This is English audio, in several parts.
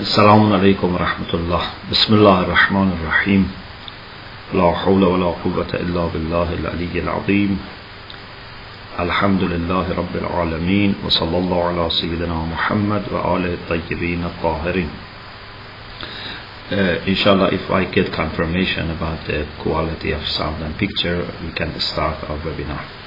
السلام عليكم ورحمة الله. بسم الله الرحمن الرحيم. لا حول ولا قوة إلا بالله العلي العظيم. الحمد لله رب العالمين وصلى الله على سيدنا محمد وآله الطيبين الطاهرين. Uh, inshallah if I get confirmation about the quality of sound and picture we can start our webinar.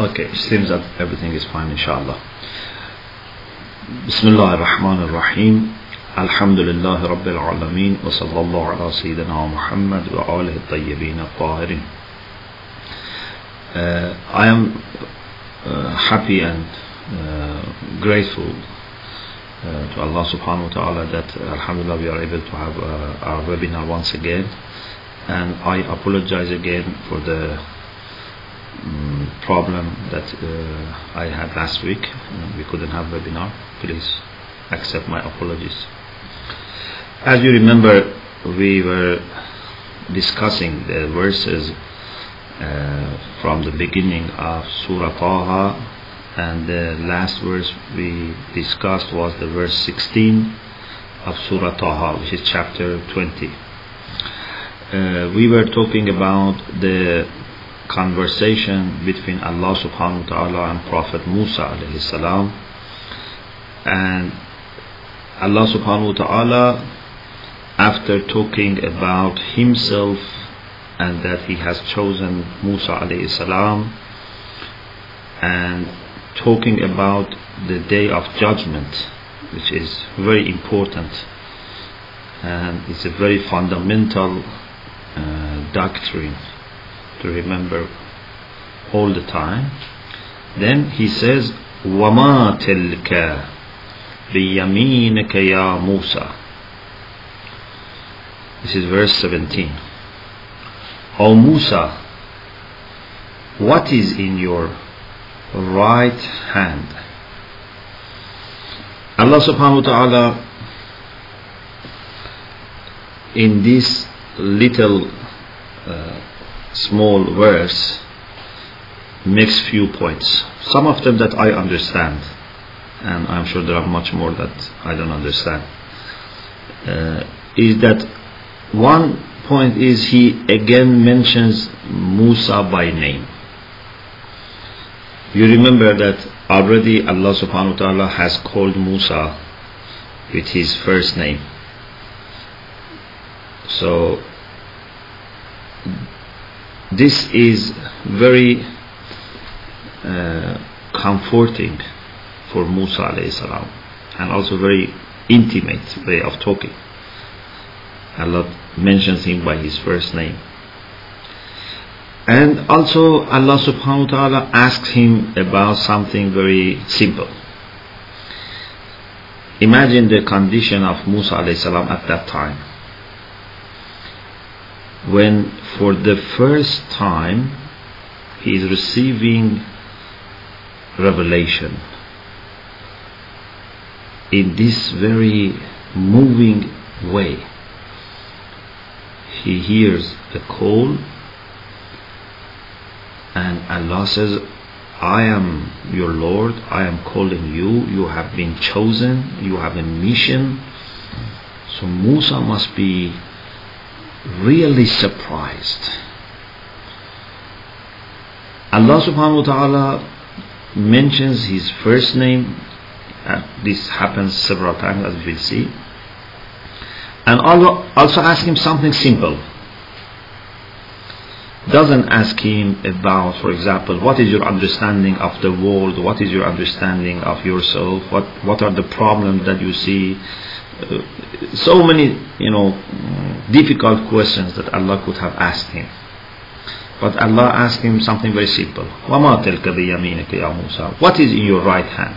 Okay, it seems that everything is fine, inshallah. بسم الله الرحمن الرحيم الحمد لله رب العالمين وصلى الله على سيدنا محمد وآله الطيبين الطاهرين uh, I am uh, happy and uh, grateful uh, to Allah subhanahu wa ta'ala that uh, alhamdulillah we are able to have uh, our webinar once again and I apologize again for the um, problem that uh, I had last week. We couldn't have webinar. Please accept my apologies. As you remember, we were discussing the verses uh, from the beginning of Surah Taha, and the last verse we discussed was the verse 16 of Surah Taha, which is chapter 20. Uh, we were talking about the conversation between Allah subhanahu wa ta'ala and Prophet Musa alayhi salam. And Allah subhanahu wa ta'ala after talking about himself and that he has chosen Musa alayhi salam and talking about the day of judgment which is very important and it's a very fundamental uh, doctrine to remember all the time. Then he says, وَمَا تِلْكَ بِيَمِينِكَ يَا مُوسَى This is verse 17. O Musa, what is in your right hand? Allah subhanahu wa ta'ala in this little uh, small verse makes few points. Some of them that I understand, and I'm sure there are much more that I don't understand. Uh, is that one point is he again mentions Musa by name. You remember that already Allah subhanahu wa ta'ala has called Musa with his first name. So this is very uh, comforting for Musa salam and also very intimate way of talking. Allah mentions him by his first name. And also Allah subhanahu wa ta'ala asks him about something very simple. Imagine the condition of Musa salam at that time when for the first time he is receiving revelation in this very moving way. He hears a call and Allah says, I am your Lord, I am calling you, you have been chosen, you have a mission. So Musa must be really surprised. Allah subhanahu wa ta'ala mentions his first name. Uh, this happens several times as we will see. And Allah also ask him something simple. Doesn't ask him about, for example, what is your understanding of the world? What is your understanding of yourself? What what are the problems that you see? Uh, so many, you know, difficult questions that Allah could have asked him. But Allah asked him something very simple. وَمَا تِلْكَ بِيَمِينِكَ يَا مُوسَى What is in your right hand?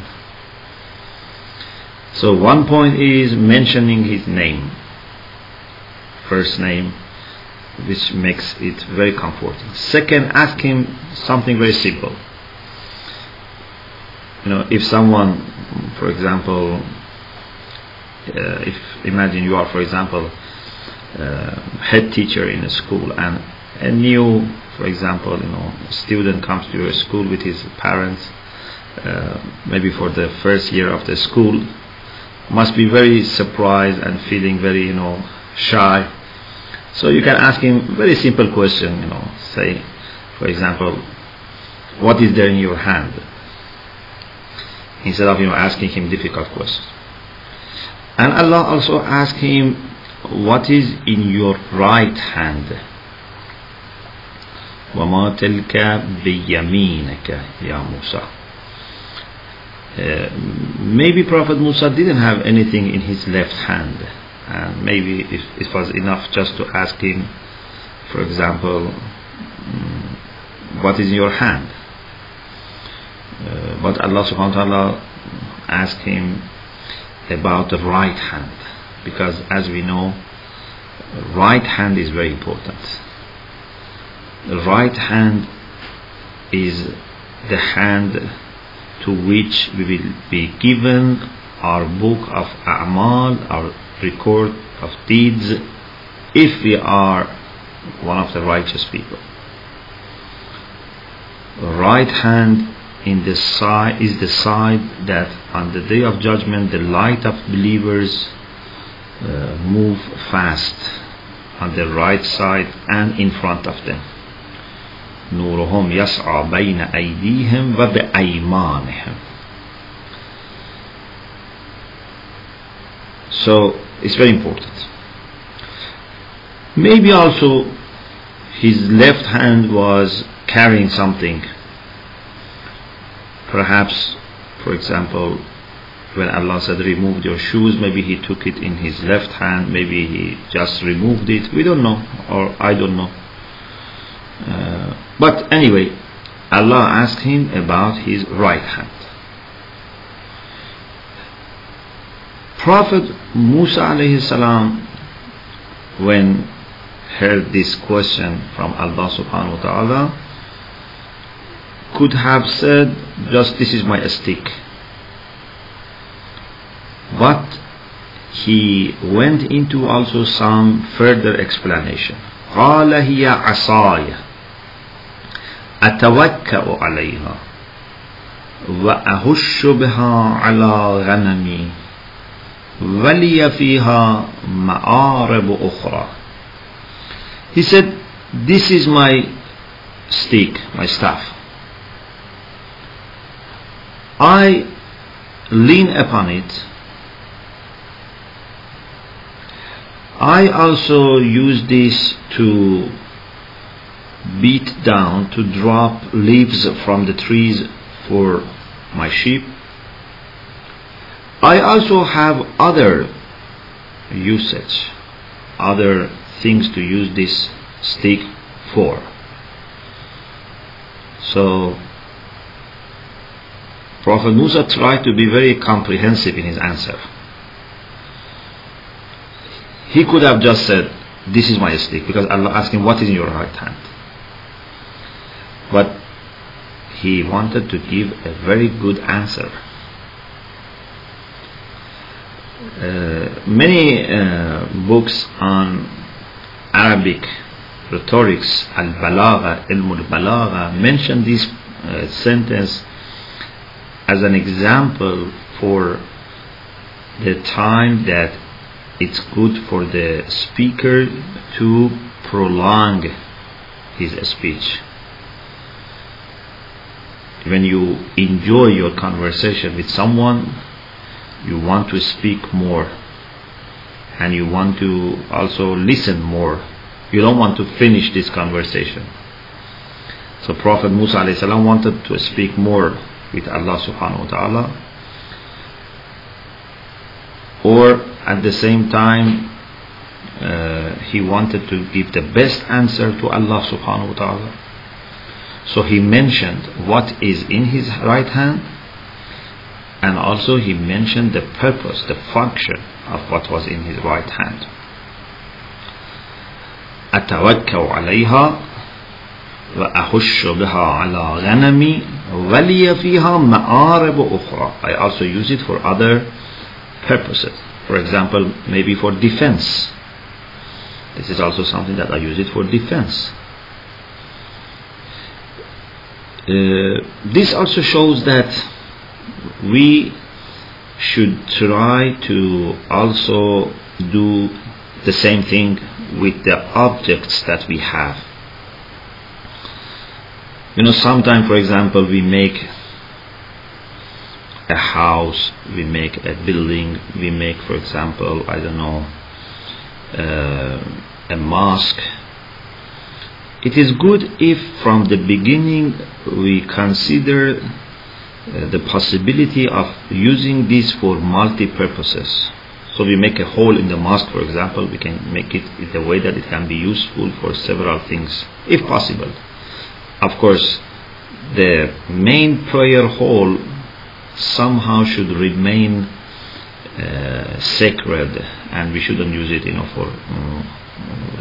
So one point is mentioning his name, first name, which makes it very comforting. Second, ask him something very simple. You know, if someone, for example, uh, if imagine you are, for example, uh, head teacher in a school and a new for example, you know, student comes to your school with his parents, uh, maybe for the first year of the school, must be very surprised and feeling very, you know, shy. So you can ask him very simple question, you know, say, for example, what is there in your hand? Instead of you know asking him difficult questions. And Allah also asked him, what is in your right hand? وما تلك بيمينك يا موسى uh, maybe Prophet Musa didn't have anything in his left hand and maybe it, it was enough just to ask him for example um, what is in your hand uh, but Allah subhanahu wa ta'ala asked him about the right hand. Because as we know right hand is very important. The right hand is the hand to which we will be given our book of a'mal our record of deeds if we are one of the righteous people. Right hand in the side is the side that on the day of judgment the light of believers uh, move fast on the right side and in front of them نورهم يسعى بين أيديهم وبأيمانهم So it's very important. Maybe also his left hand was carrying something Perhaps, for example, when Allah said remove your shoes, maybe he took it in his left hand, maybe he just removed it. We don't know, or I don't know. Uh, but anyway, Allah asked him about his right hand. Prophet Musa alayhi salam, when heard this question from Allah subhanahu wa ta'ala, could have said just this is my stick but he went into also some further explanation قال هي عصاي أتوكأ عليها وأهش بها على غنمي ولي فيها مآرب أخرى He said, this is my stick, my staff. I lean upon it. I also use this to beat down, to drop leaves from the trees for my sheep. I also have other usage, other things to use this stick for. So Prophet Musa tried to be very comprehensive in his answer. He could have just said, This is my stick, because Allah asked him, What is in your right hand? But he wanted to give a very good answer. Uh, many uh, books on Arabic rhetorics, al-balagha, ilm al-balagha, mention this uh, sentence as an example for the time that it's good for the speaker to prolong his speech. When you enjoy your conversation with someone, you want to speak more and you want to also listen more. You don't want to finish this conversation. So Prophet Musa wanted to speak more with Allah subhanahu wa ta'ala or at the same time uh, he wanted to give the best answer to Allah subhanahu wa ta'ala so he mentioned what is in his right hand and also he mentioned the purpose the function of what was in his right hand أتوكل عليها وأخش بها على غنمي ولي فيها مآرب أخرى I also use it for other purposes for example maybe for defense this is also something that I use it for defense uh, this also shows that we should try to also do the same thing with the objects that we have. You know, sometimes, for example, we make a house, we make a building, we make, for example, I don't know, uh, a mosque. It is good if from the beginning we consider uh, the possibility of using this for multi-purposes. So we make a hole in the mosque, for example, we can make it in a way that it can be useful for several things, if possible. Of course, the main prayer hall somehow should remain uh, sacred, and we shouldn't use it, you know, for um,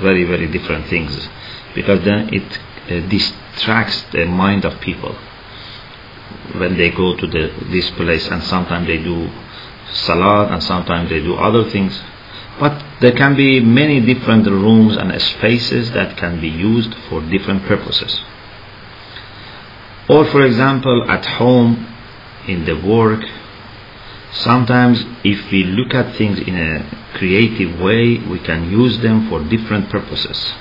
very, very different things, because then it uh, distracts the mind of people when they go to the, this place and sometimes they do salat and sometimes they do other things. But there can be many different rooms and spaces that can be used for different purposes or for example at home in the work sometimes if we look at things in a creative way we can use them for different purposes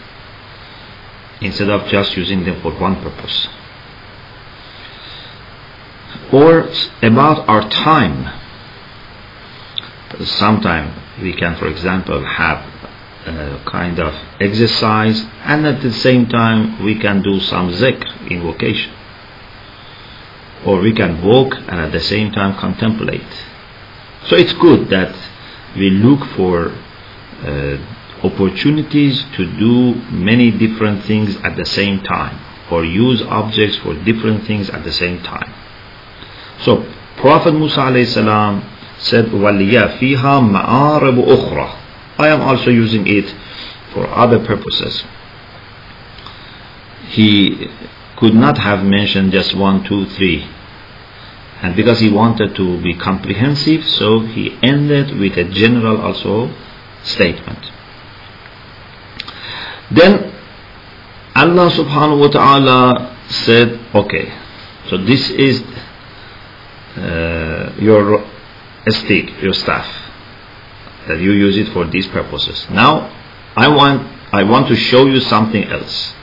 instead of just using them for one purpose or about our time. Sometimes we can, for example, have a kind of exercise and at the same time we can do some zikr, invocation Or we can walk and at the same time contemplate. So it's good that we look for uh, opportunities to do many different things at the same time or use objects for different things at the same time. So Prophet Musa salam said, وَلِيَا فِيهَا مَعَارِبُ أُخْرَى I am also using it for other purposes. He could not have mentioned just one, two, three. And because he wanted to be comprehensive, so he ended with a general also statement. Then Allah subhanahu wa ta'ala said, okay, so this is uh, your stick, your staff, that you use it for these purposes. Now, I want I want to show you something else.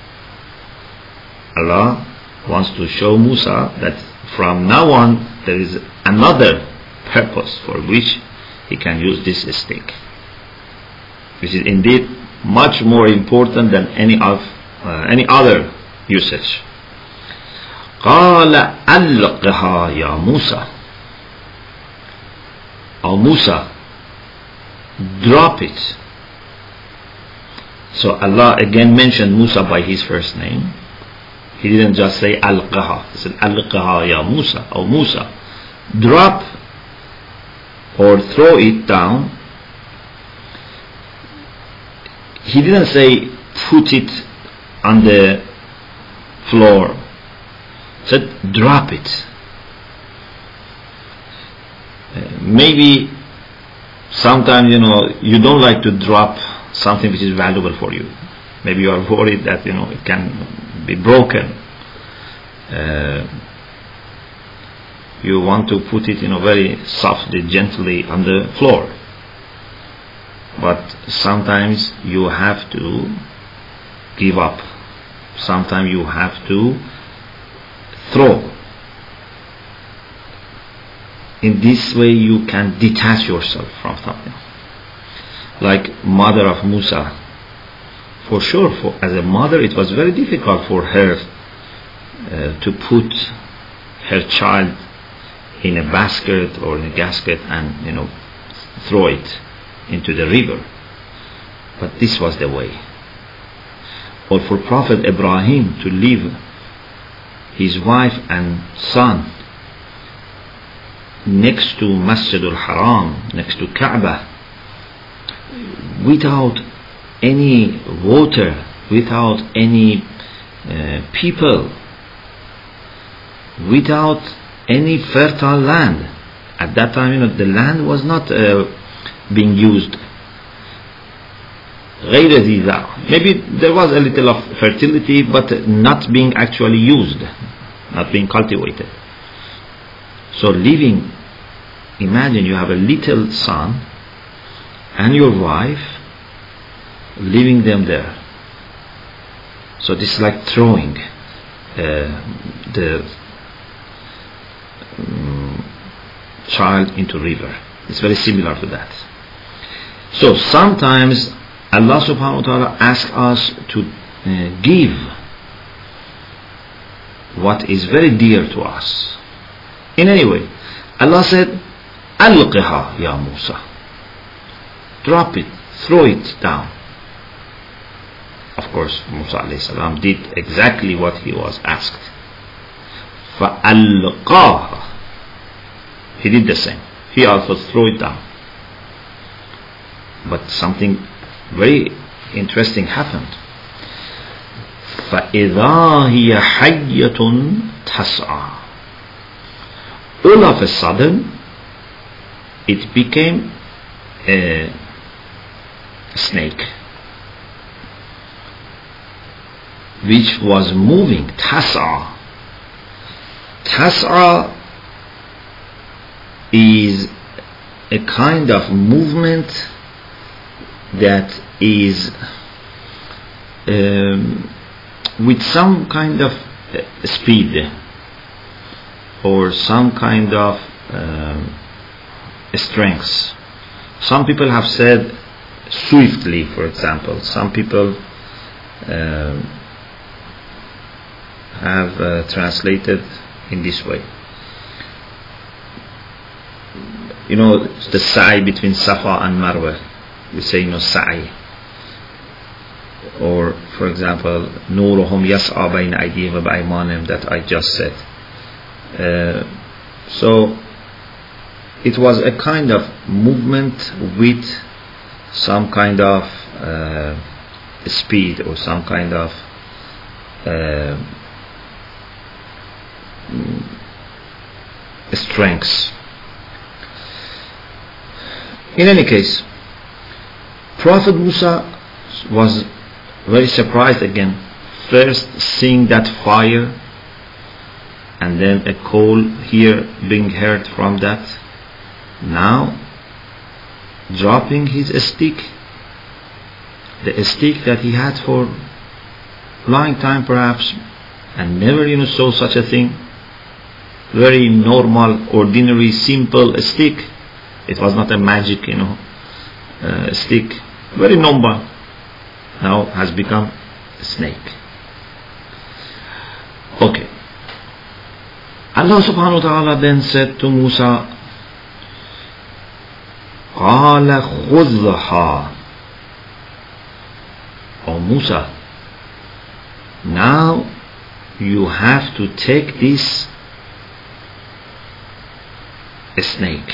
Allah wants to show Musa that from now on there is another purpose for which he can use this stick, which is indeed much more important than any of uh, any other usage. قال ألقها يا موسى أو موسى drop it so Allah again mentioned Musa by his first name He didn't just say Alqaha. He said Alqaha ya Musa or Musa. Drop or throw it down. He didn't say put it on the floor. He said drop it. Maybe sometimes you know you don't like to drop something which is valuable for you. Maybe you are worried that you know it can be broken uh, you want to put it you know very softly gently on the floor but sometimes you have to give up sometimes you have to throw. In this way you can detach yourself from something. Like mother of Musa. For sure, for, as a mother it was very difficult for her uh, to put her child in a basket or in a gasket and you know throw it into the river. But this was the way. Or for Prophet Ibrahim to leave his wife and son next to Masjid al-Haram, next to Kaaba, without any water, without any uh, people, without any fertile land. At that time, you know, the land was not uh, being used. Maybe there was a little of fertility, but not being actually used not being cultivated. So living, imagine you have a little son and your wife, leaving them there. So this is like throwing uh, the um, child into river. It's very similar to that. So sometimes Allah subhanahu wa ta'ala asks us to uh, give what is very dear to us. In any way, Allah said, Alqiha ya Musa. Drop it, throw it down. Of course, Musa alayhi did exactly what he was asked. فَأَلْقَاهَا He did the same. He also threw it down. But something very interesting happened. فإذا هي حية تسعى all of a sudden it became a snake Which was moving tas'a tas'a is a kind of movement that is um, with some kind of uh, speed or some kind of uh, strength. Some people have said swiftly, for example. Some people uh, have uh, translated in this way. You know, the sa'i between Safa and Marwa. We say, you know, sa'i or for example nuruhum yas'a bayna aydihim wa that I just said uh, so it was a kind of movement with some kind of uh, speed or some kind of uh, Mm, strength in any case Prophet Musa was very surprised again. First seeing that fire and then a call here being heard from that. Now dropping his stick, the stick that he had for long time perhaps and never you know saw such a thing Very normal, ordinary, simple stick. It was not a magic, you know, uh, stick. Very normal now has become a snake. Okay. Allah subhanahu wa ta'ala then said to Musa, قال خذها O Musa, now you have to take this snake,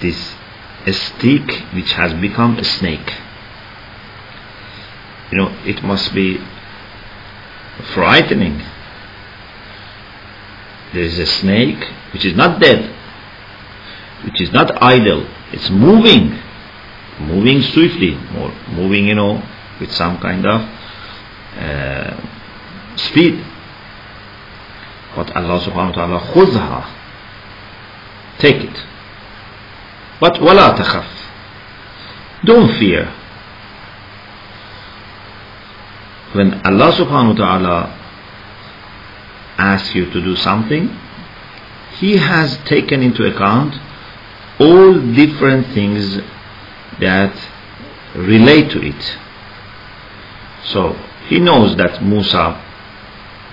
this a stick which has become a snake. You know, it must be frightening. There is a snake which is not dead, which is not idle, it's moving, moving swiftly, or moving, you know, with some kind of uh, speed. But Allah subhanahu wa ta'ala, khudha, take it. But ولا تخف don't fear when Allah subhanahu wa ta'ala asks you to do something he has taken into account all different things that relate to it so he knows that Musa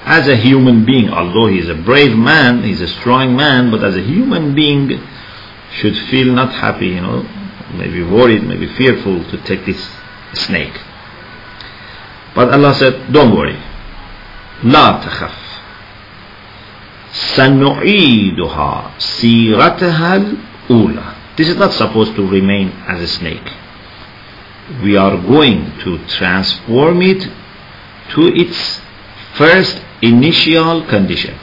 as a human being although he is a brave man he's a strong man but as a human being should feel not happy, you know, maybe worried, maybe fearful to take this snake. But Allah said, don't worry. لا تخف سنعيدها سيرتها الأولى This is not supposed to remain as a snake. We are going to transform it to its first initial condition.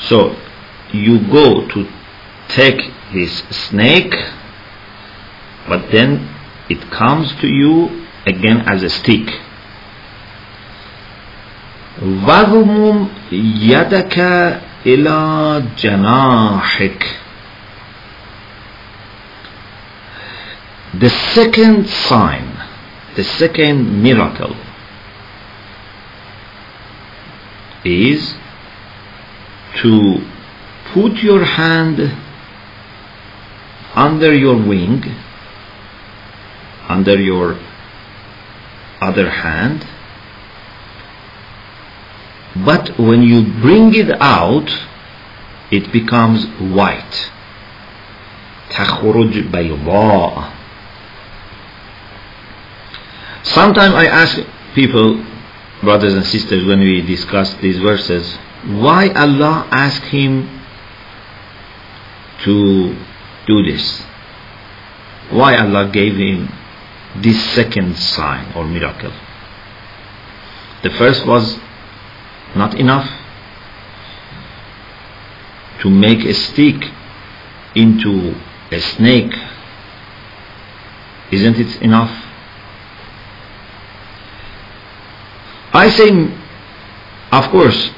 So you go to take his snake, but then it comes to you again as a stick. وَضْمُمْ يَدَكَ إِلَى جَنَاحِكَ The second sign, the second miracle is to put your hand under your wing, under your other hand, but when you bring it out, it becomes white. تخرج بيضاء Sometimes I ask people, brothers and sisters, when we discuss these verses, why Allah asked him to do this? Why Allah gave him this second sign or miracle? The first was not enough to make a stick into a snake. Isn't it enough? I say, of course,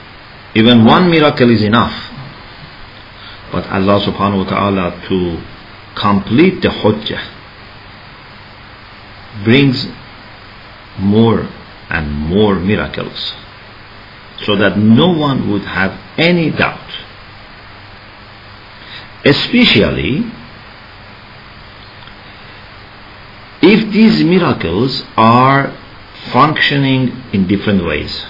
even one miracle is enough. But Allah subhanahu wa ta'ala to complete the hujjah brings more and more miracles so that no one would have any doubt. Especially if these miracles are functioning in different ways.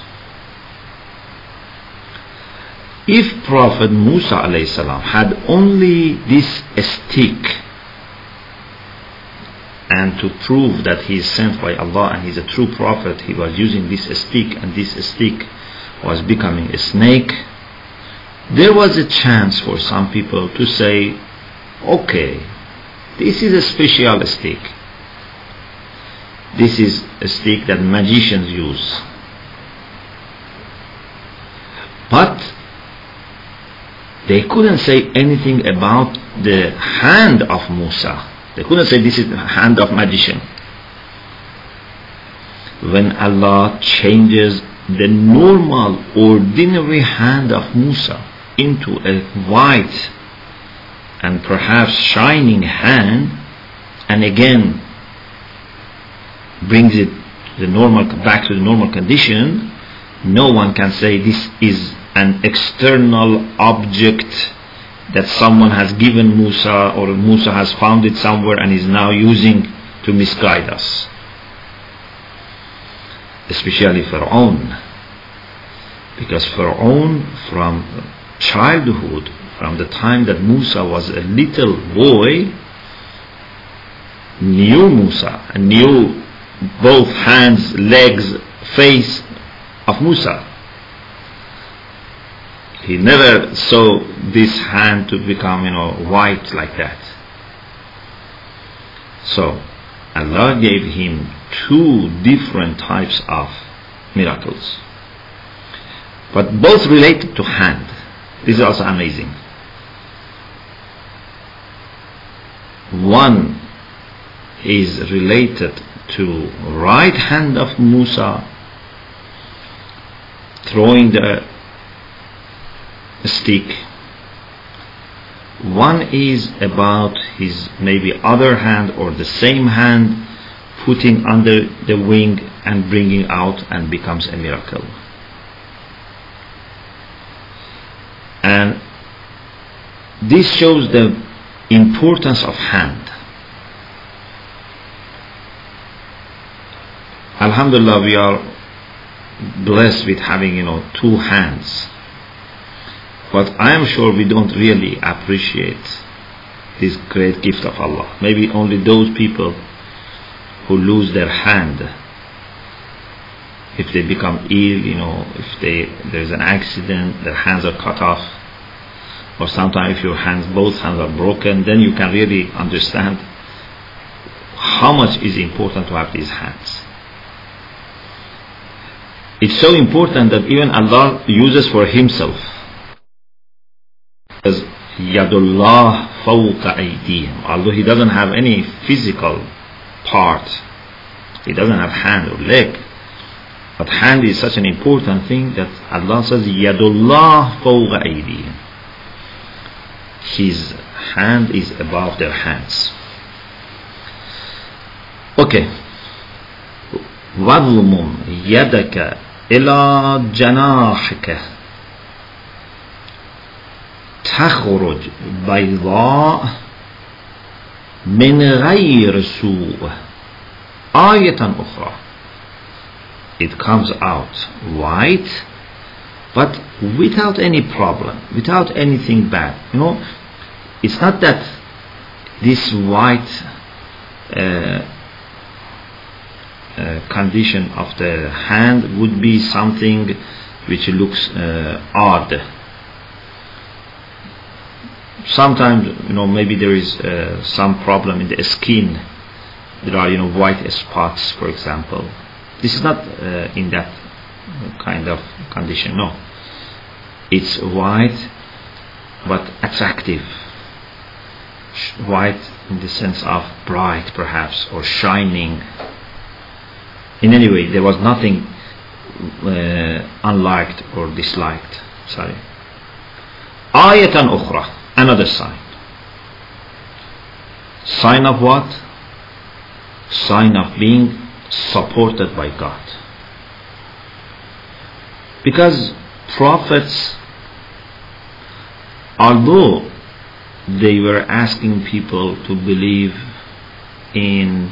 If Prophet Musa salam had only this stick and to prove that he is sent by Allah and he is a true prophet, he was using this stick and this stick was becoming a snake, there was a chance for some people to say, okay, this is a special stick. This is a stick that magicians use. But they couldn't say anything about the hand of Musa. They couldn't say this is the hand of magician. When Allah changes the normal, ordinary hand of Musa into a white and perhaps shining hand, and again brings it the normal back to the normal condition, no one can say this is an external object that someone has given Musa or Musa has found it somewhere and is now using to misguide us. Especially Pharaoh. Because Pharaoh from childhood, from the time that Musa was a little boy, knew Musa and knew both hands, legs, face of Musa. He never saw this hand to become, you know, white like that. So, Allah gave him two different types of miracles. But both related to hand. This is also amazing. One is related to right hand of Musa throwing the stick. One is about his maybe other hand or the same hand putting under the wing and bringing out and becomes a miracle. And this shows the importance of hand Alhamdulillah, we are blessed with having, you know, two hands. But I am sure we don't really appreciate this great gift of Allah. Maybe only those people who lose their hand, if they become ill, you know, if they there's an accident, their hands are cut off, or sometimes if your hands, both hands are broken, then you can really understand how much is important to have these hands. It's so important that even Allah uses for Himself. As Yadullah fawqa aydihim. Although He doesn't have any physical part, He doesn't have hand or leg, But hand is such an important thing that Allah says, Yadullah fawqa aydihim. His hand is above their hands. Okay. واضمم يدك إلى جناحك تخرج بيضاء من غير سوء آية أخرى it comes out white but without any problem without anything bad you know it's not that this white uh, uh, condition of the hand would be something which looks uh, odd. Sometimes you know maybe there is uh, some problem in the skin. There are you know white spots for example. This is not uh, in that kind of condition no. It's white but attractive. White in the sense of bright perhaps or shining in any way there was nothing uh, unliked or disliked. Sorry. Ayatan ukhra another sign. Sign of what? Sign of being supported by God. Because prophets although they were asking people to believe in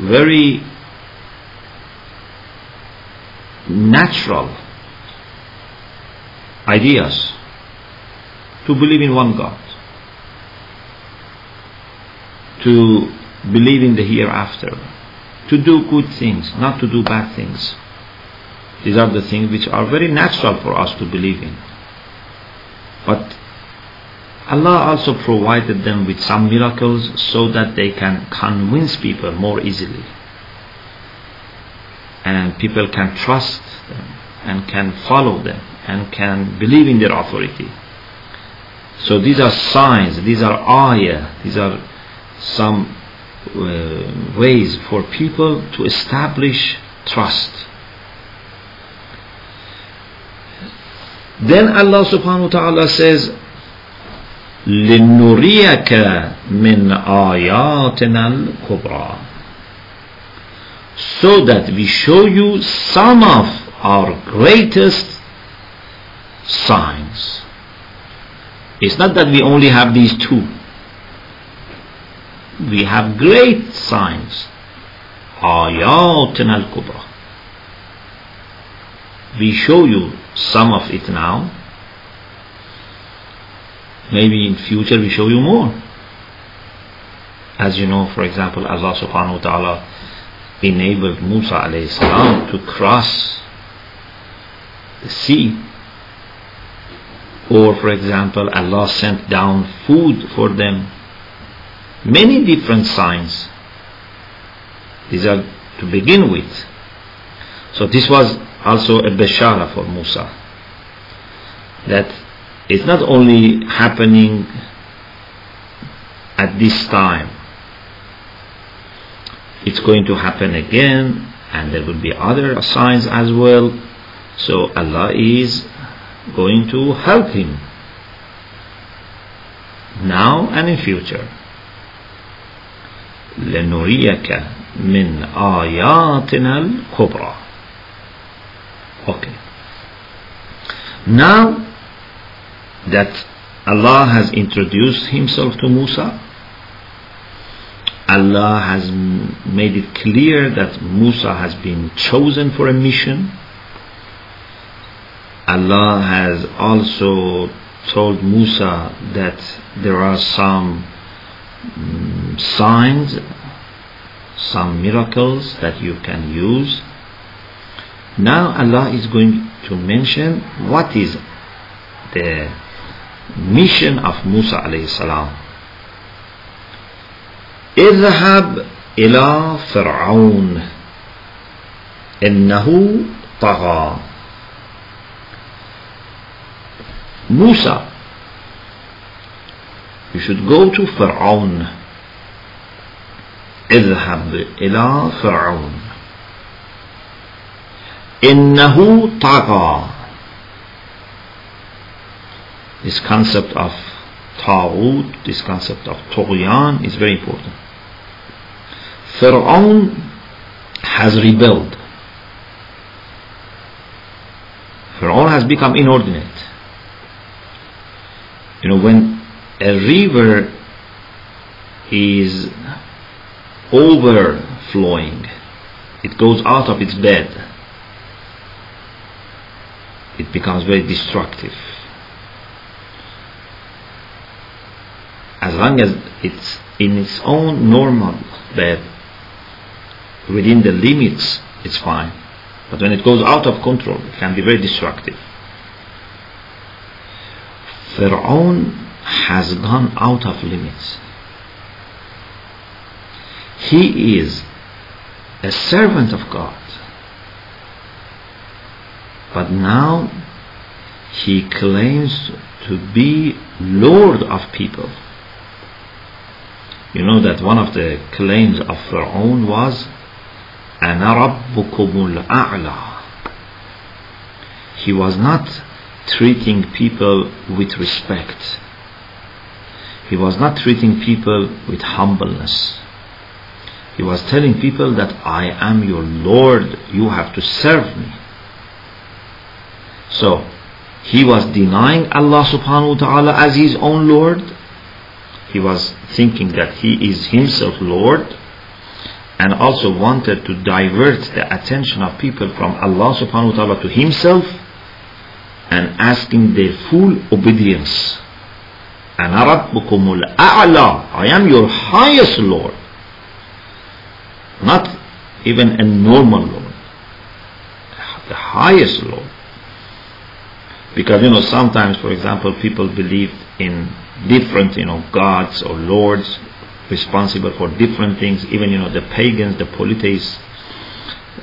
very natural ideas to believe in one God, to believe in the hereafter, to do good things, not to do bad things. These are the things which are very natural for us to believe in. But Allah also provided them with some miracles so that they can convince people more easily And people can trust them and can follow them and can believe in their authority. So these are signs, these are ayah, these are some uh, ways for people to establish trust. Then Allah subhanahu wa ta'ala says, لنريك من آياتنا الكبرى so that we show you some of our greatest signs it's not that we only have these two we have great signs آياتنا الكبرى we show you some of it now maybe in future we show you more as you know for example Allah subhanahu wa ta'ala enabled Musa to cross the sea. Or for example Allah sent down food for them. Many different signs. These are to begin with. So this was also a bashara for Musa. That it's not only happening at this time it's going to happen again and there will be other signs as well so Allah is going to help him now and in future لنريك من آياتنا الكبرى okay now that Allah has introduced himself to Musa Allah has made it clear that Musa has been chosen for a mission. Allah has also told Musa that there are some um, signs some miracles that you can use. Now Allah is going to mention what is the mission of Musa alayhi salam اذهب إلى فرعون. إنه طغى. موسى. You should go to فرعون. اذهب إلى فرعون. إنه طغى. This concept of طاغوت this concept of طغيان is very important. Fir'aun has rebelled. Fir'aun has become inordinate. You know, when a river is overflowing, it goes out of its bed, it becomes very destructive. As long as it's in its own normal bed, within the limits, it's fine. But when it goes out of control, it can be very destructive. Fir'aun has gone out of limits. He is a servant of God. But now he claims to be Lord of people. You know that one of the claims of Fir'aun was أنا ربكم الأعلى He was not treating people with respect. He was not treating people with humbleness. He was telling people that I am your Lord, you have to serve me. So, he was denying Allah subhanahu wa ta'ala as his own Lord. He was thinking that he is himself Lord and also wanted to divert the attention of people from Allah subhanahu wa ta'ala to himself and asking their full obedience. And Rabbukumul A'la, I am your highest Lord. Not even a normal Lord. The highest Lord. Because you know sometimes for example people believe in different you know gods or lords responsible for different things. Even you know the pagans, the polytheists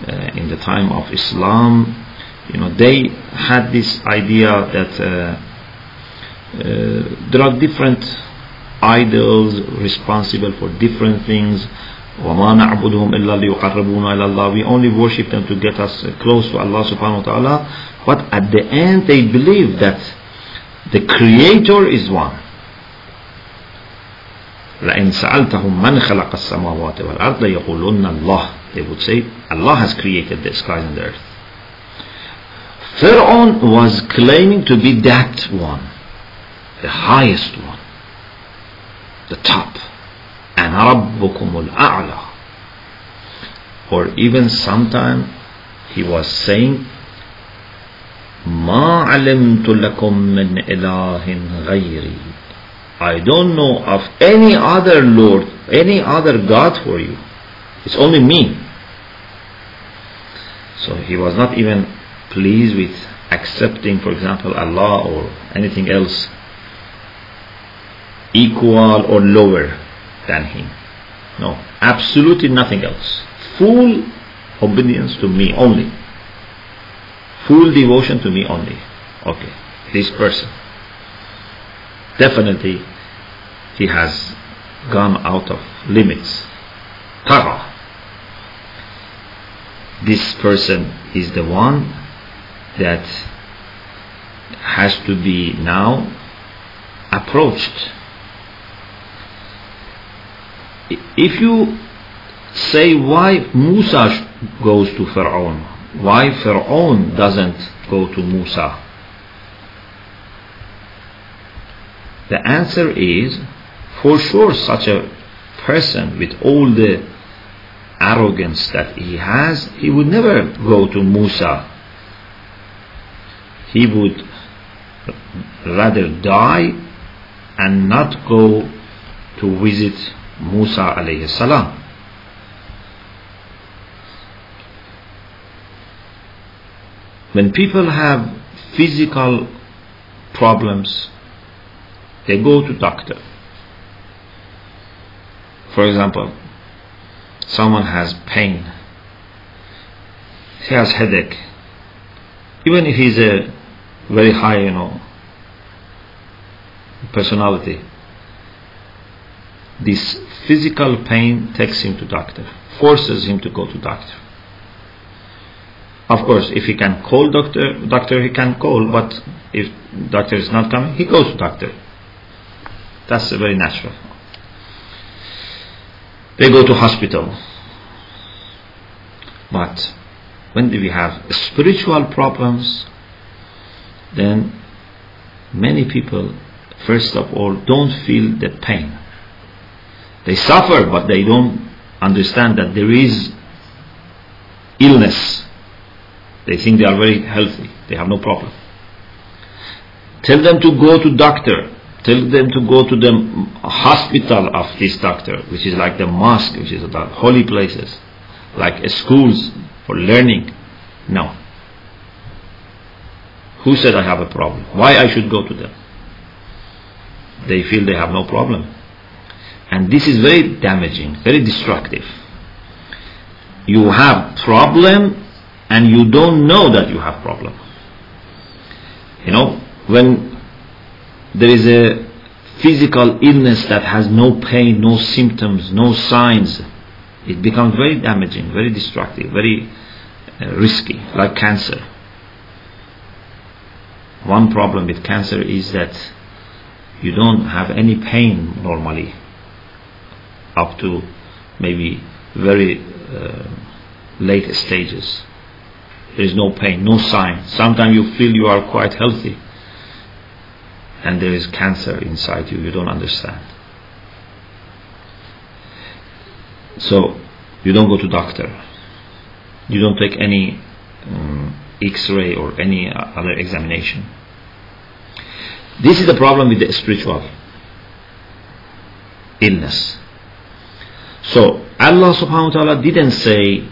uh, in the time of Islam, you know they had this idea that uh, uh, there are different idols responsible for different things. وَمَا نَعْبُدُهُمْ إِلَّا لِيُقَرِّبُونَ إِلَى اللَّهِ We only worship them to get us close to Allah subhanahu wa ta'ala. But at the end they believe that the creator is one. لَإِنْ سَأَلْتَهُمْ مَنْ خَلَقَ السَّمَاوَاتِ وَالْأَرْضَ يَقُولُنَّ اللَّهِ They would say, Allah has created the skies and the earth. Pharaoh was claiming to be that one, the highest one, the top. and رَبُّكُمُ الْأَعْلَى Or even sometime he was saying, مَا عَلِمْتُ لَكُم مِّنْ إِلَهٍ غَيْرِي I don't know of any other Lord, any other God for you. It's only me. So he was not even pleased with accepting, for example, Allah or anything else equal or lower than him. No, absolutely nothing else. Full obedience to me only. Full devotion to me only. Okay, this person. Definitely he has gone out of limits. Tagha. This person is the one that has to be now approached. If you say why Musa goes to Pharaoh, why Pharaoh doesn't go to Musa, the answer is for sure such a person with all the arrogance that he has, he would never go to Musa. He would rather die and not go to visit Musa alayhi salam. When people have physical problems, they go to doctor. For example, someone has pain, he has headache, even if he's a very high, you know, personality, this physical pain takes him to doctor, forces him to go to doctor. Of course, if he can call doctor, doctor he can call, but if doctor is not coming, he goes to doctor. That's very natural. They go to hospital. But when we have spiritual problems, then many people, first of all, don't feel the pain. They suffer, but they don't understand that there is illness. They think they are very healthy. They have no problem. Tell them to go to doctor. Tell them to go to the hospital of this doctor, which is like the mosque, which is the holy places, like schools for learning. No. Who said I have a problem? Why I should go to them? They feel they have no problem. And this is very damaging, very destructive. You have problem and you don't know that you have problem. You know, when there is a physical illness that has no pain, no symptoms, no signs, it becomes very damaging, very destructive, very uh, risky, like cancer. One problem with cancer is that you don't have any pain normally up to maybe very uh, late stages. There is no pain, no sign. Sometimes you feel you are quite healthy and there is cancer inside you, you don't understand. So you don't go to doctor. You don't take any um, X-ray or any other examination. This is the problem with the spiritual illness. So Allah subhanahu wa ta'ala didn't say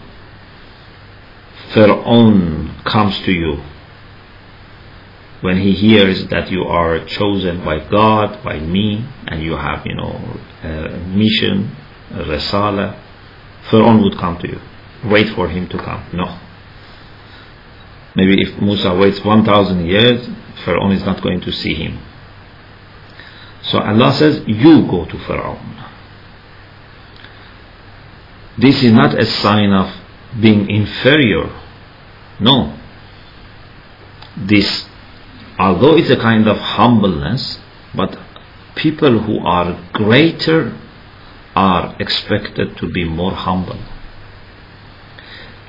Pharaoh comes to you when he hears that you are chosen by God, by me, and you have, you know, a mission, a resala, Pharaoh would come to you. Wait for him to come. No. Maybe if Musa waits 1,000 years, Pharaoh is not going to see him. So Allah says, you go to Pharaoh. This is not a sign of being inferior. No. This although it's a kind of humbleness, but people who are greater are expected to be more humble.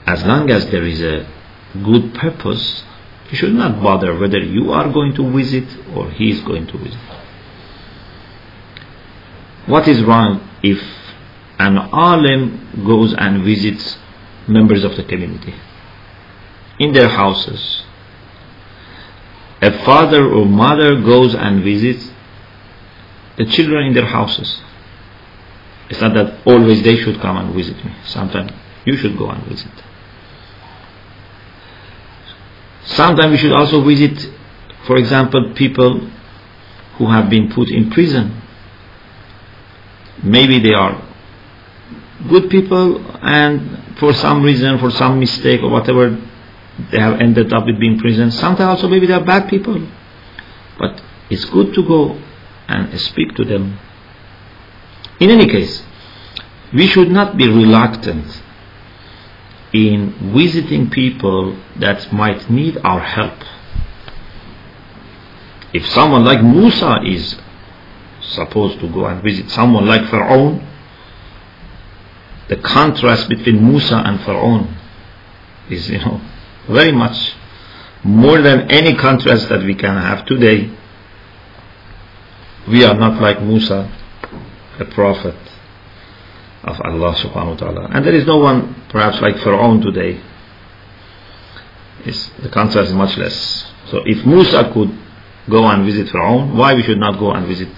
As long as there is a good purpose, you should not bother whether you are going to visit or he is going to visit. What is wrong if an alim goes and visits members of the community in their houses a father or mother goes and visits the children in their houses. It's not that always they should come and visit me. Sometimes you should go and visit. Sometimes we should also visit, for example, people who have been put in prison. Maybe they are good people and for some reason, for some mistake or whatever, they have ended up with being prison. Sometimes also maybe they are bad people. But it's good to go and speak to them. In any case, we should not be reluctant in visiting people that might need our help. If someone like Musa is supposed to go and visit someone like Pharaoh, the contrast between Musa and Pharaoh is, you know, very much more than any contrast that we can have today. We are not like Musa, a prophet of Allah subhanahu wa ta'ala. And there is no one perhaps like Pharaoh today. It's, the contrast is much less. So if Musa could go and visit Pharaoh, why we should not go and visit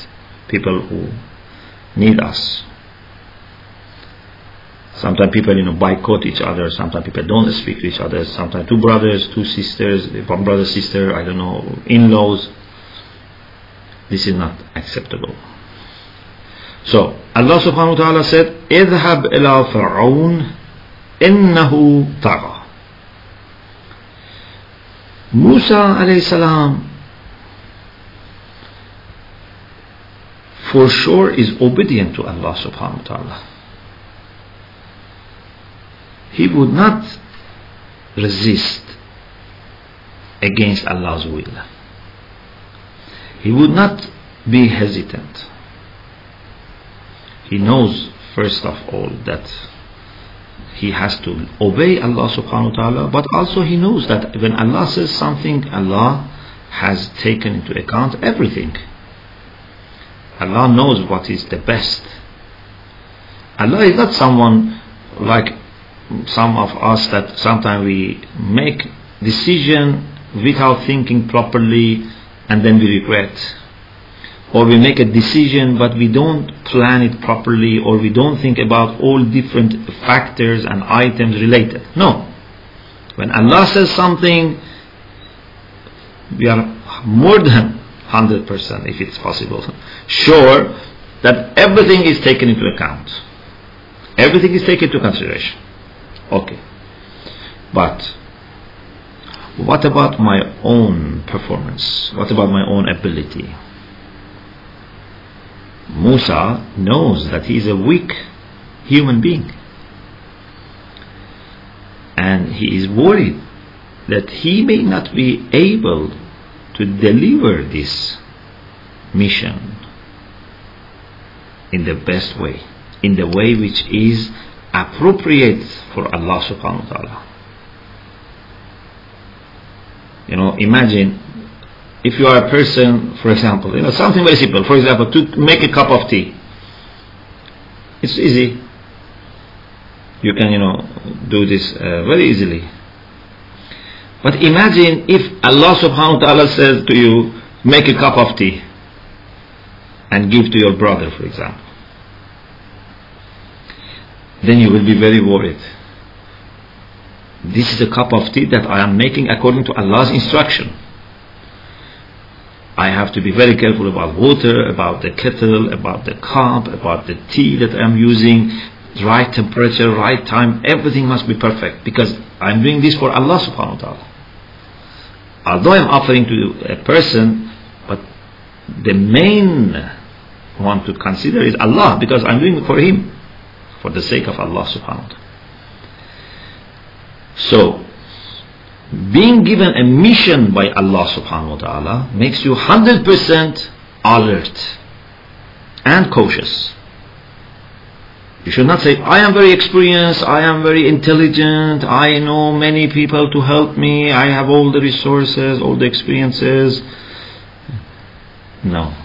people who need us? Sometimes people, you know, boycott each other. Sometimes people don't speak to each other. Sometimes two brothers, two sisters, one brother, sister, I don't know, in-laws. This is not acceptable. So Allah subhanahu wa ta'ala said, "Idhab ilā فرعون innahu tagha Musa alayhi salam for sure is obedient to Allah subhanahu wa ta'ala he would not resist against Allah's will. He would not be hesitant. He knows, first of all, that he has to obey Allah subhanahu wa ta'ala, but also he knows that when Allah says something, Allah has taken into account everything. Allah knows what is the best. Allah is not someone like some of us that sometimes we make decision without thinking properly and then we regret. Or we make a decision but we don't plan it properly or we don't think about all different factors and items related. No. When Allah says something we are more than 100% if it's possible sure that everything is taken into account. Everything is taken into consideration okay but what about my own performance? What about my own ability? Musa knows that he is a weak human being. And he is worried that he may not be able to deliver this mission in the best way, in the way which is appropriate for Allah subhanahu wa ta'ala. You know, imagine if you are a person, for example, you know, something very simple. For example, to make a cup of tea. It's easy. You can, you know, do this uh, very easily. But imagine if Allah subhanahu wa ta'ala says to you, make a cup of tea and give to your brother, for example. Then you will be very worried this is a cup of tea that I am making according to Allah's instruction. I have to be very careful about water, about the kettle, about the cup, about the tea that I'm using, right temperature, right time, everything must be perfect because I'm doing this for Allah subhanahu wa ta'ala. Although I'm offering to a person, but the main one to consider is Allah because I'm doing it for Him, for the sake of Allah subhanahu wa ta'ala. So, being given a mission by Allah subhanahu wa ta'ala makes you 100% alert and cautious. You should not say, I am very experienced, I am very intelligent, I know many people to help me, I have all the resources, all the experiences. No.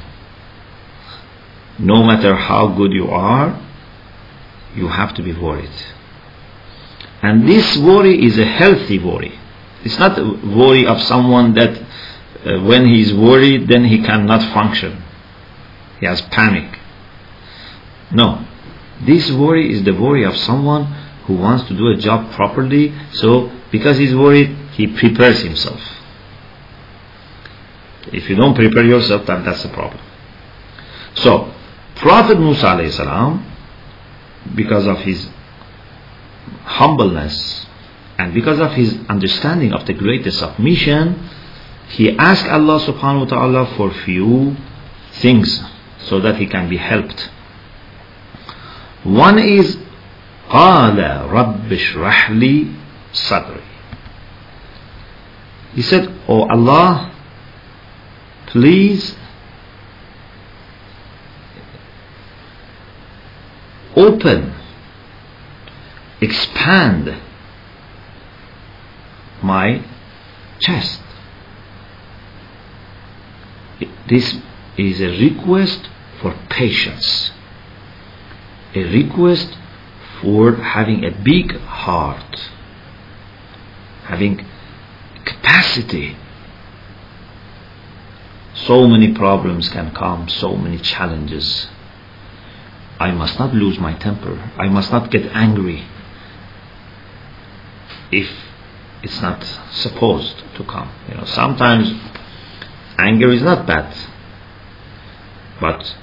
No matter how good you are, you have to be worried. And this worry is a healthy worry. It's not a worry of someone that uh, when he is worried, then he cannot function. He has panic. No. This worry is the worry of someone who wants to do a job properly, so because he's worried, he prepares himself. If you don't prepare yourself, then that's the problem. So, Prophet Musa salam, because of his humbleness and because of his understanding of the greatness of mission, he asked Allah subhanahu wa ta'ala for few things so that he can be helped. One is قال رب اشرح لي صدري He said, Oh Allah, please open expand my chest. This is a request for patience, a request for having a big heart, having capacity. So many problems can come, so many challenges. I must not lose my temper. I must not get angry if it's not supposed to come. You know, sometimes anger is not bad, but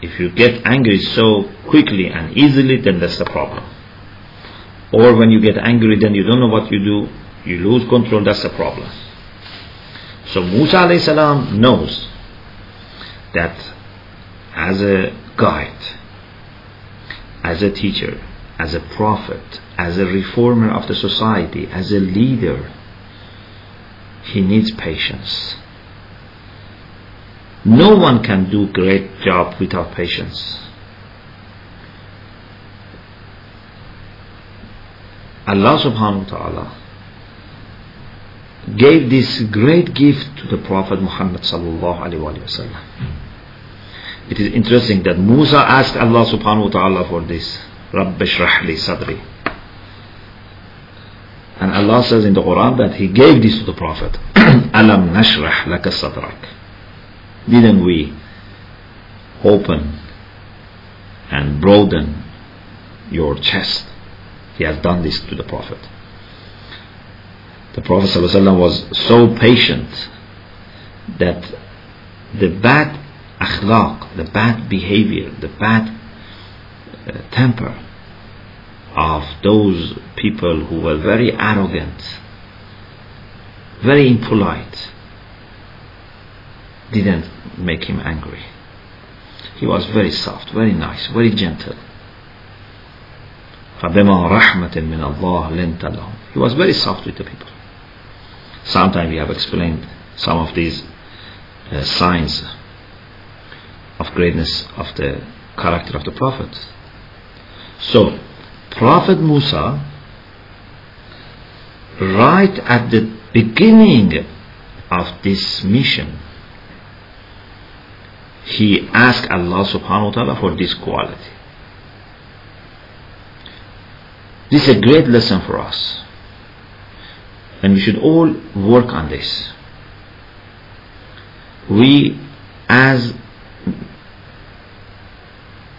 if you get angry so quickly and easily, then that's the problem. Or when you get angry, then you don't know what you do, you lose control, that's the problem. So Musa salam knows that as a guide, as a teacher, as a prophet, as a reformer of the society, as a leader, he needs patience. No one can do great job without patience. Allah subhanahu wa ta'ala gave this great gift to the Prophet Muhammad sallallahu alaihi wasallam. It is interesting that Musa asked Allah subhanahu wa ta'ala for this. Rabbi Shrahli Sadri. And Allah says in the Quran that He gave this to the Prophet. Alam nashrah laka sadrak. Didn't we open and broaden your chest? He has done this to the Prophet. The Prophet was so patient that the bad akhlaq, the bad behavior, the bad uh, temper of those people who were very arrogant, very impolite, didn't make him angry. He was very soft, very nice, very gentle. فَبِمَا رَحْمَةٍ مِّنَ اللَّهِ لِنْتَ لَهُمْ He was very soft with the people. Sometimes we have explained some of these uh, signs of greatness of the character of the Prophet. So, Prophet Musa, right at the beginning of this mission, he asked Allah subhanahu wa ta'ala for this quality. This is a great lesson for us. And we should all work on this. We, as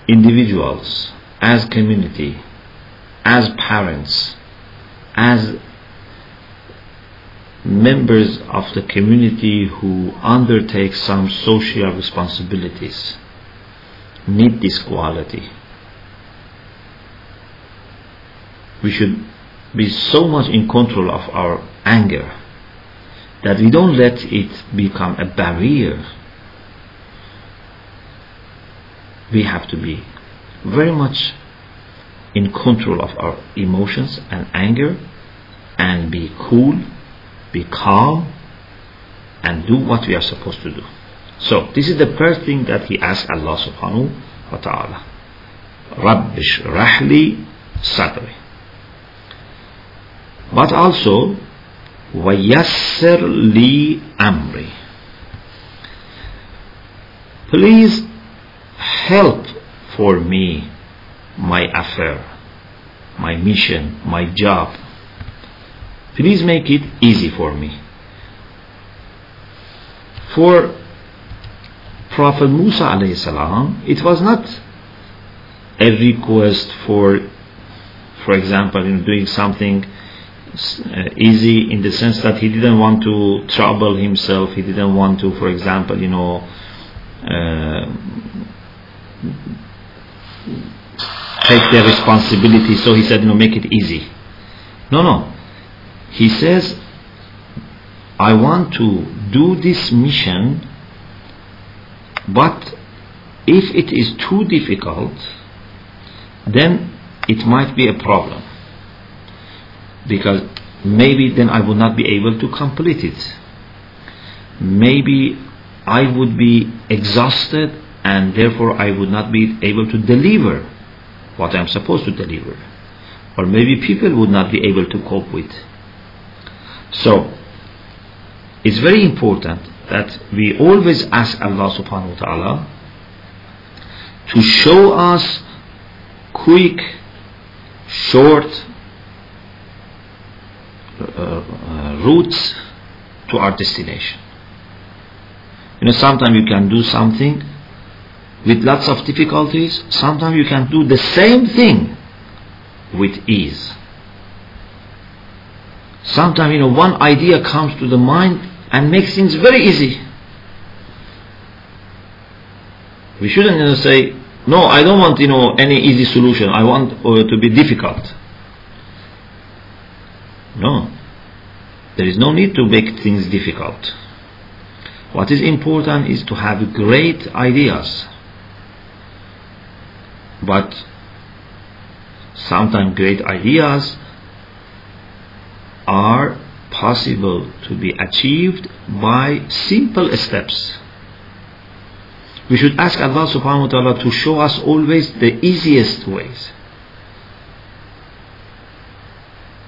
individuals, as community, as parents, as members of the community who undertake some social responsibilities need this quality. We should be so much in control of our anger that we don't let it become a barrier. We have to be very much in control of our emotions and anger and be cool, be calm, and do what we are supposed to do. So, this is the first thing that he asked Allah subhanahu wa ta'ala. Rabbish rahli sadri. But also, wayassir li amri. Please help for me my affair, my mission, my job. Please make it easy for me. For Prophet Musa alayhi it was not a request for, for example, in doing something uh, easy in the sense that he didn't want to trouble himself. He didn't want to, for example, you know, uh, take their responsibility. So he said, no, make it easy. No, no. He says, I want to do this mission, but if it is too difficult, then it might be a problem. Because maybe then I would not be able to complete it. Maybe I would be exhausted and therefore I would not be able to deliver what I'm supposed to deliver. Or maybe people would not be able to cope with. So, it's very important that we always ask Allah subhanahu wa ta'ala to show us quick, short uh, uh, routes to our destination. You know, sometimes you can do something with lots of difficulties, sometimes you can do the same thing with ease. Sometimes, you know, one idea comes to the mind and makes things very easy. We shouldn't you know, say, no, I don't want, you know, any easy solution. I want uh, to be difficult. No. There is no need to make things difficult. What is important is to have great ideas but sometimes great ideas are possible to be achieved by simple steps. We should ask Allah subhanahu wa ta'ala to show us always the easiest ways,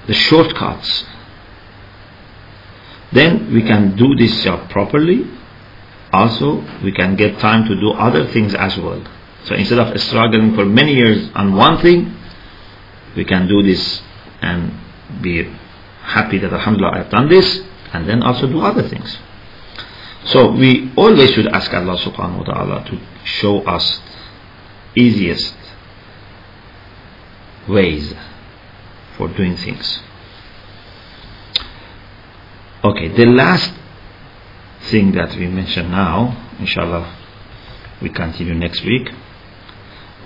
the shortcuts. Then we can do this job properly. Also, we can get time to do other things as well. So instead of struggling for many years on one thing, we can do this and be happy that Alhamdulillah I have done this and then also do other things. So we always should ask Allah subhanahu wa ta'ala to show us easiest ways for doing things. Okay, the last thing that we mention now, inshallah, we continue next week.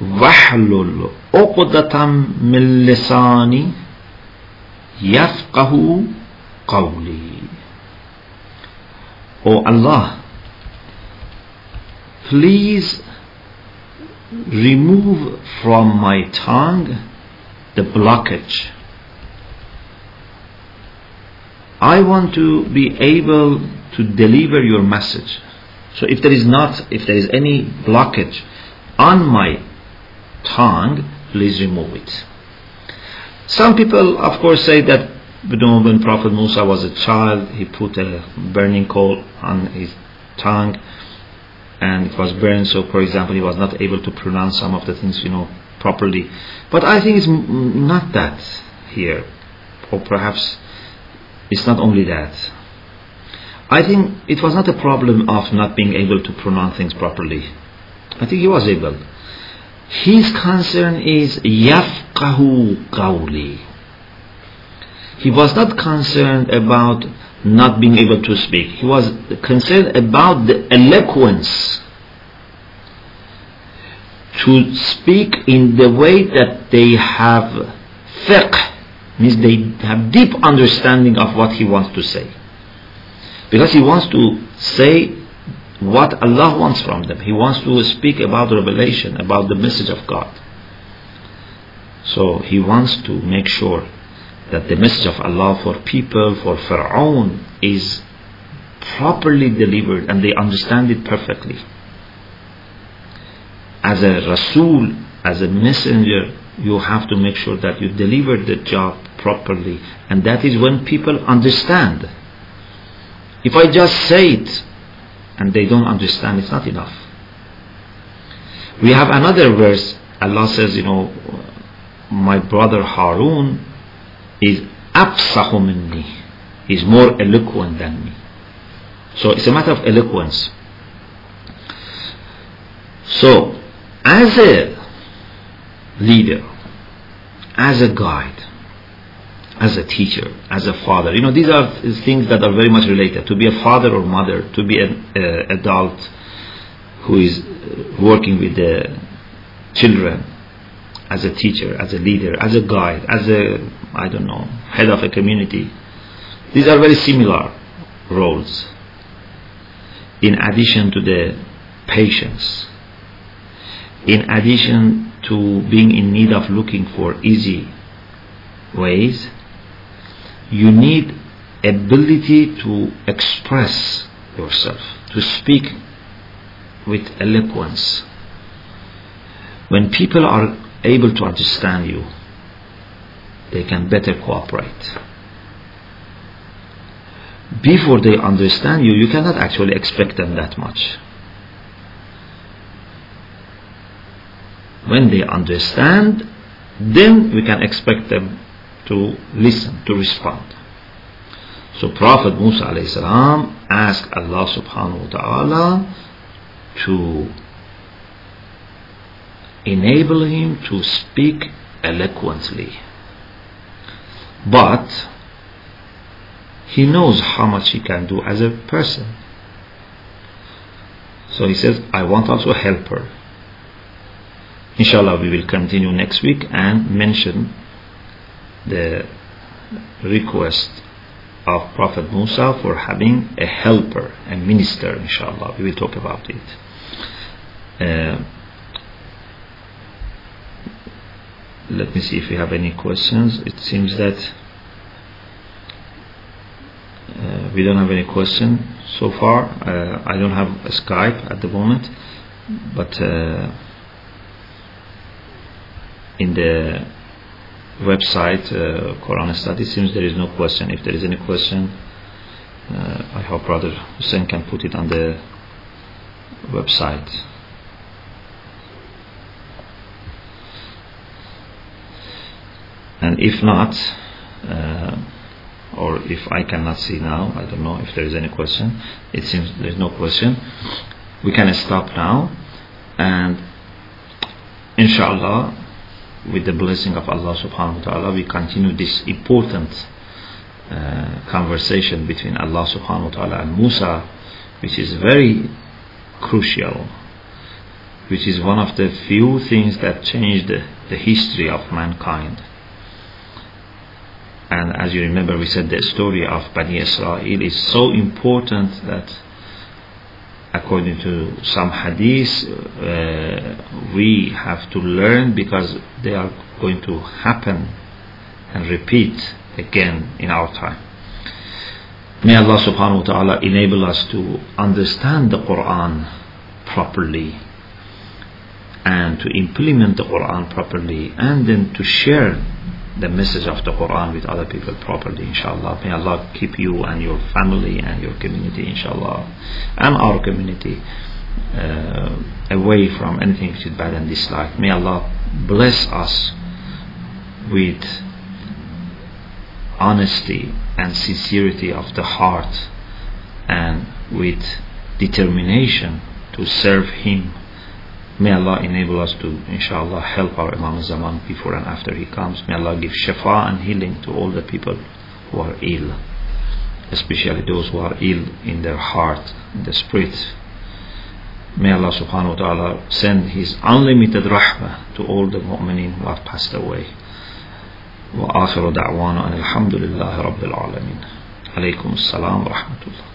واحلل عقدة من لساني يفقه قولي O Allah, please remove from my tongue the blockage. I want to be able to deliver your message. So if there is not, if there is any blockage on my tongue, please remove it. Some people, of course, say that when Prophet Musa was a child, he put a burning coal on his tongue and it was burned. So, for example, he was not able to pronounce some of the things, you know, properly. But I think it's not that here, or perhaps it's not only that. I think it was not a problem of not being able to pronounce things properly. I think he was able. His concern is yafqahu qawli. He was not concerned about not being able to speak. He was concerned about the eloquence to speak in the way that they have fiqh, means they have deep understanding of what he wants to say. Because he wants to say what Allah wants from them. He wants to speak about revelation, about the message of God. So he wants to make sure that the message of Allah for people, for Fir'aun, is properly delivered and they understand it perfectly. As a Rasul, as a messenger, you have to make sure that you deliver the job properly, and that is when people understand. If I just say it and they don't understand, it's not enough. We have another verse, Allah says, you know, my brother Harun is afsahu minni. He's more eloquent than me. So it's a matter of eloquence. So, as a leader, as a guide, as a teacher, as a father, you know, these are things that are very much related. To be a father or mother, to be an uh, adult who is working with the children, as a teacher, as a leader, as a guide, as a, I don't know, head of a community. These are very similar roles. In addition to the patience, in addition to being in need of looking for easy ways, you need ability to express yourself, to speak with eloquence. When people are able to understand you, they can better cooperate. Before they understand you, you cannot actually expect them that much. When they understand, then we can expect them to listen, to respond. So Prophet Musa salam asked Allah subhanahu wa ta'ala to enable him to speak eloquently. But he knows how much he can do as a person. So he says, I want also a helper. Inshallah, we will continue next week and mention the request of Prophet Musa for having a helper, a minister, inshallah. We will talk about it. Uh, let me see if we have any questions. It seems that uh, we don't have any question so far. Uh, I don't have a Skype at the moment, but uh, in the website uh, Quran study seems there is no question. If there is any question, uh, I hope Brother Hussein can put it on the website. And if not, uh, or if I cannot see now, I don't know if there is any question. It seems there is no question. We can stop now, and inshallah, with the blessing of Allah subhanahu wa ta'ala, we continue this important uh, conversation between Allah subhanahu wa ta'ala and Musa, which is very crucial, which is one of the few things that changed the, the history of mankind. And as you remember, we said the story of Bani Israel is so important that according to some hadith, uh, we have to learn because they are going to happen and repeat again in our time. May Allah subhanahu wa ta'ala enable us to understand the Quran properly and to implement the Quran properly and then to share the message of the Quran with other people properly, inshallah. May Allah keep you and your family and your community, inshallah, and our community uh, away from anything which is bad and disliked. May Allah bless us with honesty and sincerity of the heart and with determination to serve Him May Allah enable us to, inshallah, help our Imam Zaman before and after he comes. May Allah give shafa and healing to all the people who are ill, especially those who are ill in their heart, in the spirit. May Allah subhanahu wa ta'ala send His unlimited rahmah to all the mu'mineen who have passed away. وآخر دعوانا أن الحمد لله رب العالمين عليكم السلام ورحمة الله